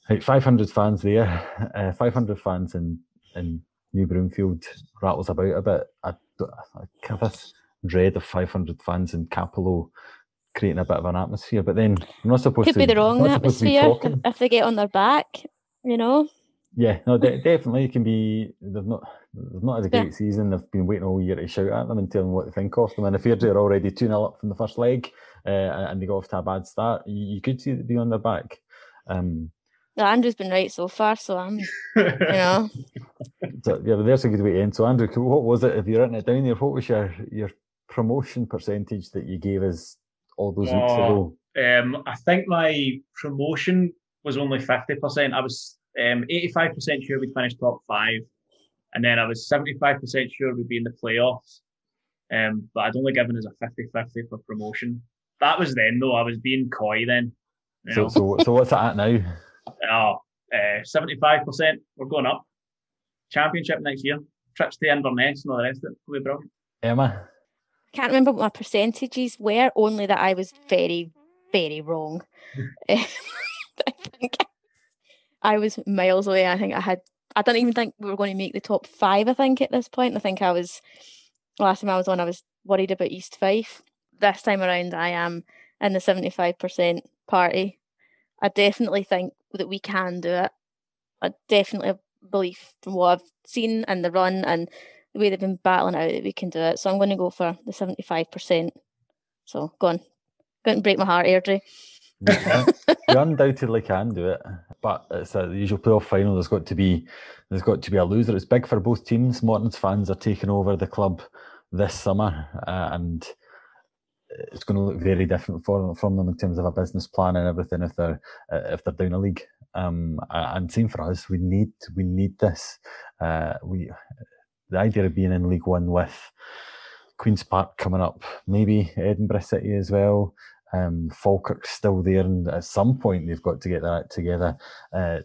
Like 500 fans there, uh, 500 fans in, in New Broomfield rattles about a bit. I, I have this dread of 500 fans in Cappielow creating a bit of an atmosphere. But then I'm not supposed Could to be the wrong not supposed to be atmosphere if, they get on their back, you know. Yeah, no, de- definitely it can be. They've not, they've not had a Yeah. great season. They've been waiting all year to shout at them and tell them what to think of them. And if they're already 2 0 up from the first leg uh, and they got off to a bad start, you, you could see it be on their back. Um, Well, Andrew's been right so far, so I'm, you [LAUGHS] know. so, yeah, but there's a good way to end. So, Andrew, what was it? If you're written it down there, what was your, your promotion percentage that you gave us all those weeks ago? Oh, Um, I think my promotion was only fifty percent. I was um eighty-five percent sure we'd finish top five, and then I was seventy-five percent sure we'd be in the playoffs. Um, but I'd only given us a 50-50 for promotion. That was then, though. I was being coy then. So, so, so what's it at now? Oh, uh, 75%. We're going up. Championship next year. Trips to Inverness and all the rest of it. Will be brilliant. Emma? I can't remember what my percentages were, only that I was very, very wrong. [LAUGHS] [LAUGHS] I think I was miles away. I think I had, I don't even think we were going to make the top five, I think, at this point. I think I was, last time I was on, I was worried about East Fife. This time around, I am in the 75% party. I definitely think that we can do it. I definitely believe from what I've seen and the run and the way they've been battling out that we can do it. So I'm going to go for the 75%. So go on. Go and break my heart, Airdrie. [LAUGHS] you undoubtedly can do it, but it's a, the usual playoff final. There's got to be there's got to be a loser. It's big for both teams. Morton's fans are taking over the club this summer, uh, and it's going to look very different for them, from them in terms of a business plan and everything. If they're uh, if they're down a league, um, and same for us. We need we need this. Uh, we the idea of being in League One with Queens Park coming up, maybe Edinburgh City as well. Um, Falkirk's still there, and at some point they've got to get that together. Uh,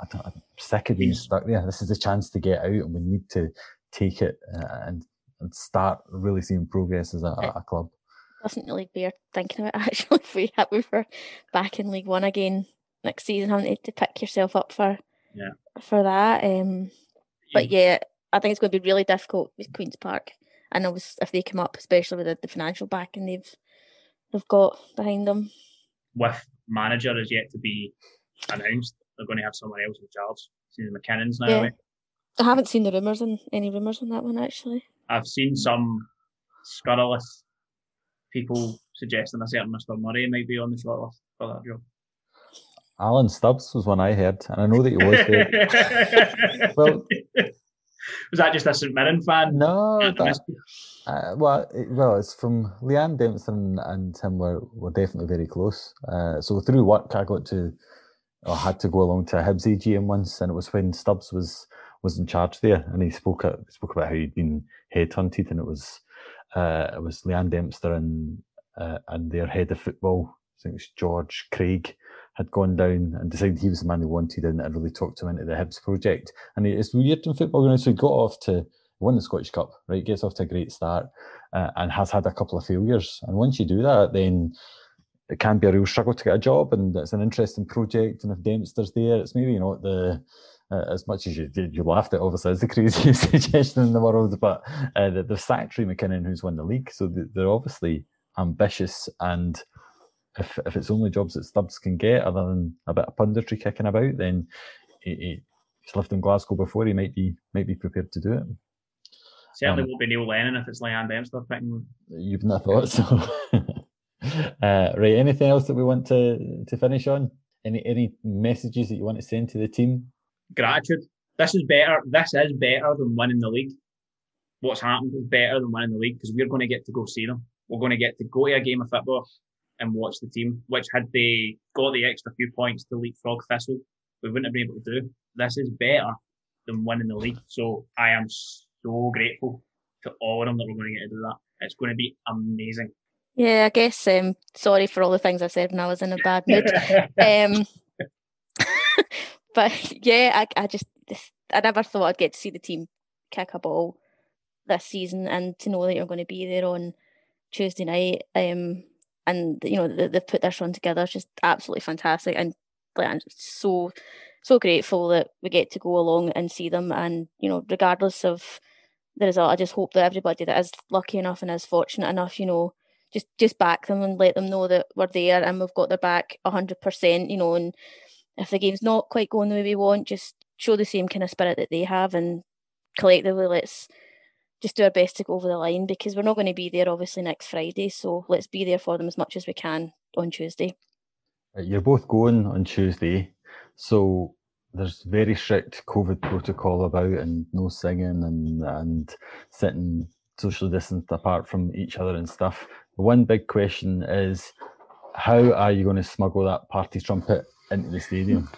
I I'm sick of being stuck there. This is a chance to get out, and we need to take it uh, and and start really seeing progress as a, a club. Doesn't really bear thinking about [LAUGHS] actually if we if we were back in League One again next season, having to, pick yourself up for Yeah. for that. Um, but yeah, I think it's going to be really difficult with Queens Park. And obviously if they come up, especially with the, the financial backing they've they've got behind them. With manager is yet to be announced. They're going to have someone else in charge. Seems McKinnon's now Yeah. I haven't seen the rumours and any rumours on that one actually. I've seen some scurrilous people suggesting a certain Mr. Murray might be on the shortlist for that job. Alan Stubbs was one I heard, and I know that he was there. [LAUGHS] well, was that just a St Mirren fan? No, that, uh, well, it, well, it's from Leanne Dempster and him were, were definitely very close. Uh, so through work, I got to, I had to go along to a Hibs AGM once, and it was when Stubbs was was in charge there, and he spoke spoke about how he'd been headhunted, and it was uh, it was Leanne Dempster and uh, and their head of football, I think it's George Craig, had gone down and decided he was the man they wanted and, and really talked him into the Hibs project. And it's weird in football, so he got off to won the Scottish Cup, right? Gets off to a great start uh, and has had a couple of failures. And once you do that, then it can be a real struggle to get a job, and it's an interesting project. And if Dempster's there, it's maybe you know the uh, as much as you did, you laughed at, obviously, it's the [LAUGHS] craziest [LAUGHS] suggestion in the world. But uh, the, the Ray McKinnon, who's won the league, so they're obviously ambitious and if if it's only jobs that Stubbs can get, other than a bit of punditry kicking about, then he, he, he's lived in Glasgow before. He might be might be prepared to do it. Certainly um, won't be Neil Lennon if it's Leanne Dempster picking. You've not thought so. [LAUGHS] uh, right. Anything else that we want to to finish on? Any any messages that you want to send to the team? Gratitude. This is better. This is better than winning the league. What's happened is better than winning the league because we're going to get to go see them. We're going to get to go to a game of football and watch the team, which had they got the extra few points to leapfrog Thistle, we wouldn't have been able to do. This is better than winning the league. So I am so grateful to all of them that we're going to get to do that. It's going to be amazing. Yeah, I guess. Um, sorry for all the things I said when I was in a bad mood. [LAUGHS] um, [LAUGHS] but [LAUGHS] yeah, I, I just I never thought I'd get to see the team kick a ball this season, and to know that you're going to be there on Tuesday night. Um, and you know they, have put this run together. It's just absolutely fantastic, and like, I'm so so grateful that we get to go along and see them. And you know, regardless of the result, I just hope that everybody that is lucky enough and is fortunate enough, you know, just just back them and let them know that we're there and we've got their back hundred percent. You know, and if the game's not quite going the way we want, just show the same kind of spirit that they have, and collectively let's just do our best to go over the line because we're not going to be there obviously next Friday. So let's be there for them as much as we can on Tuesday. You're both going on Tuesday, so there's very strict COVID protocol about and no singing and and sitting socially distanced apart from each other and stuff. The one big question is how are you going to smuggle that party trumpet into the stadium?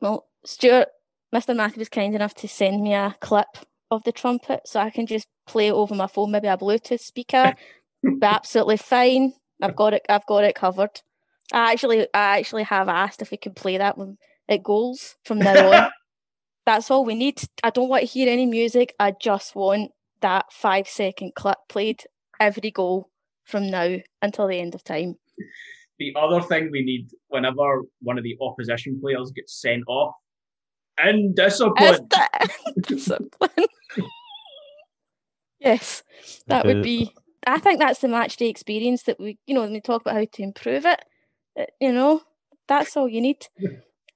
Well, Stuart, Mr. Matthew was kind enough to send me a clip of the trumpet, so I can just play it over my phone, maybe a Bluetooth speaker. be absolutely fine. I've got it. I've got it covered. I actually, I actually have asked if we could play that when it goes from now on. [LAUGHS] That's all we need. I don't want to hear any music. I just want that five second clip played every goal from now until the end of time. The other thing we need whenever one of the opposition players gets sent off, indiscipline. [LAUGHS] Discipline. Yes, that would be. I think that's the match day experience that we, you know, when we talk about how to improve it. Uh, you know, that's all you need.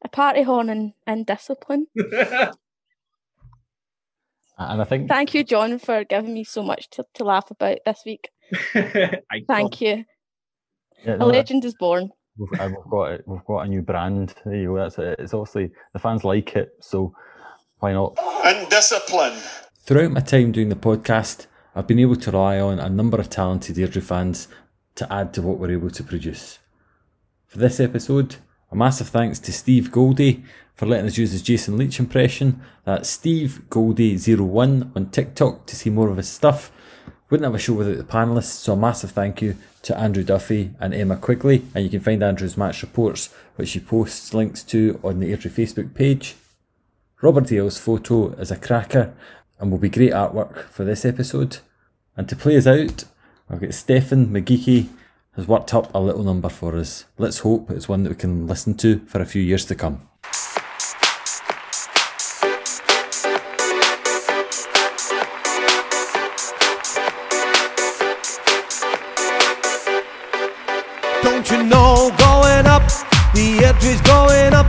A party horn and, and discipline. [LAUGHS] and I think. Thank you, John, for giving me so much to, to laugh about this week. [LAUGHS] Thank you. Yeah, no, a legend is born. We've, uh, we've got it. We've got a new brand. There you go. That's it. It's obviously the fans like it, so why not? And discipline. Throughout my time doing the podcast, I've been able to rely on a number of talented Airdrie fans to add to what we're able to produce. For this episode, a massive thanks to Steve Goldie for letting us use his Jason Leach impression. That's Steve Goldie01 on TikTok to see more of his stuff. Wouldn't have a show without the panellists, so a massive thank you to Andrew Duffy and Emma Quigley. And you can find Andrew's match reports, which he posts links to on the Airdrie Facebook page. Robert Dale's photo is a cracker and will be great artwork for this episode. And to play us out, I've got Stefan McGeeky has worked up a little number for us. Let's hope it's one that we can listen to for a few years to come.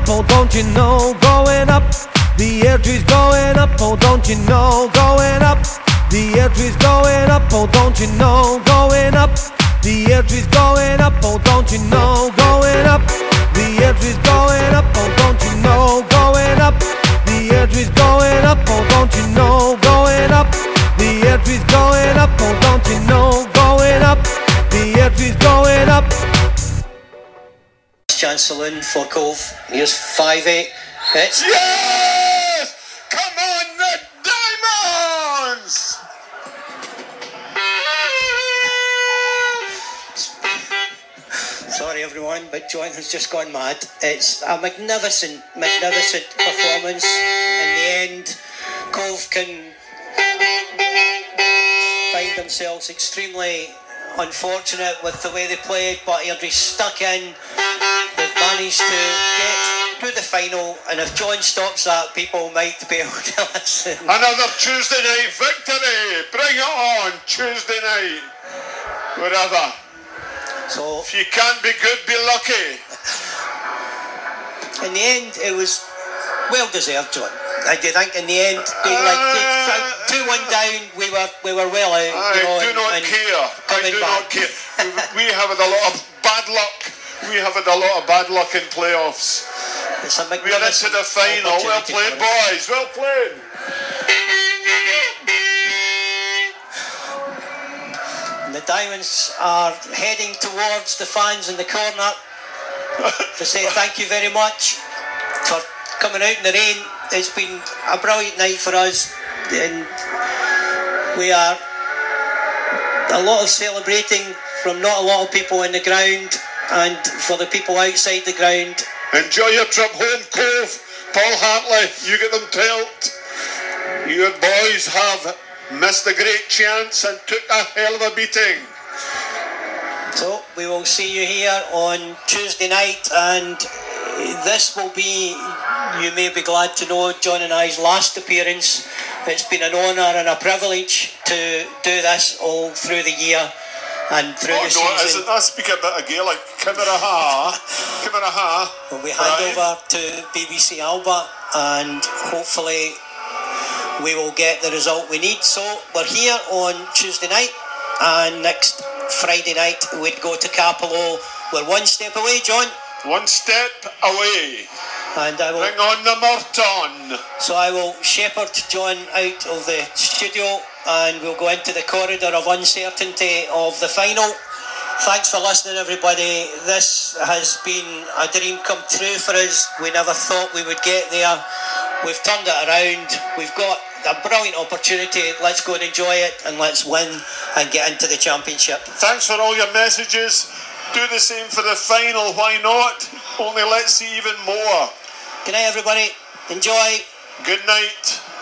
Oh don't you know going up the tree's going up, oh don't you know, going up. The tree's going up, oh don't you know, going up. The entry's going up, oh don't you know, going up. The entry's going up, oh don't you know, going up. The entry's going up, oh don't you know, going up. The entry's going up, oh don't you know, going up. The entry's going up. Chance saloon for Cove. Here's 5-8. It's Yes! Come on, the Diamonds! Sorry everyone, but John has just gone mad. It's a magnificent, magnificent performance. In the end, Cove can find themselves extremely unfortunate with the way they played, but Airdrie stuck in. Managed to get to the final, and if John stops that, people might be able to [LAUGHS] listen. Another Tuesday night victory! Bring it on, Tuesday night! Whatever. So, If you can't be good, be lucky. in the end, it was well deserved, John. I do think in the end, they like Uh, two one down, we were we were well out. I you know, do and- not and care. I do back. not care. we have had a lot of bad luck. We have had a lot of bad luck in playoffs. It's a We are into the final. Well played, boys. Well played. And the Diamonds are heading towards the fans in the corner to say thank you very much for coming out in the rain. It's been a brilliant night for us, and we are a lot of celebrating from not a lot of people in the ground, and for the people outside the ground. Enjoy your trip home, Cove. Paul Hartley, you get them tilt. Your boys have missed a great chance and took a hell of a beating. So we will see you here on Tuesday night, and this will be, you may be glad to know, John and I's last appearance. It's been an honour and a privilege to do this all through the year and through Oh, the no, season. I speak a bit of Gaelic. Kimera ha. Kimera ha. When we hand Right. over to BBC Alba, and hopefully we will get the result we need. So we're here on Tuesday night, and next Friday night we'd go to Cappielow. We're one step away, John, One step away. And I will. Bring on the Morton. So I will shepherd John out of the studio and we'll go into the corridor of uncertainty of the final. Thanks for listening, everybody. This has been a dream come true for us. We never thought we would get there. We've turned it around. We've got a brilliant opportunity. Let's go and enjoy it and let's win and get into the championship. Thanks for all your messages. Do the same for the final. Why not? Only let's see even more. Good night, everybody. Enjoy. Good night.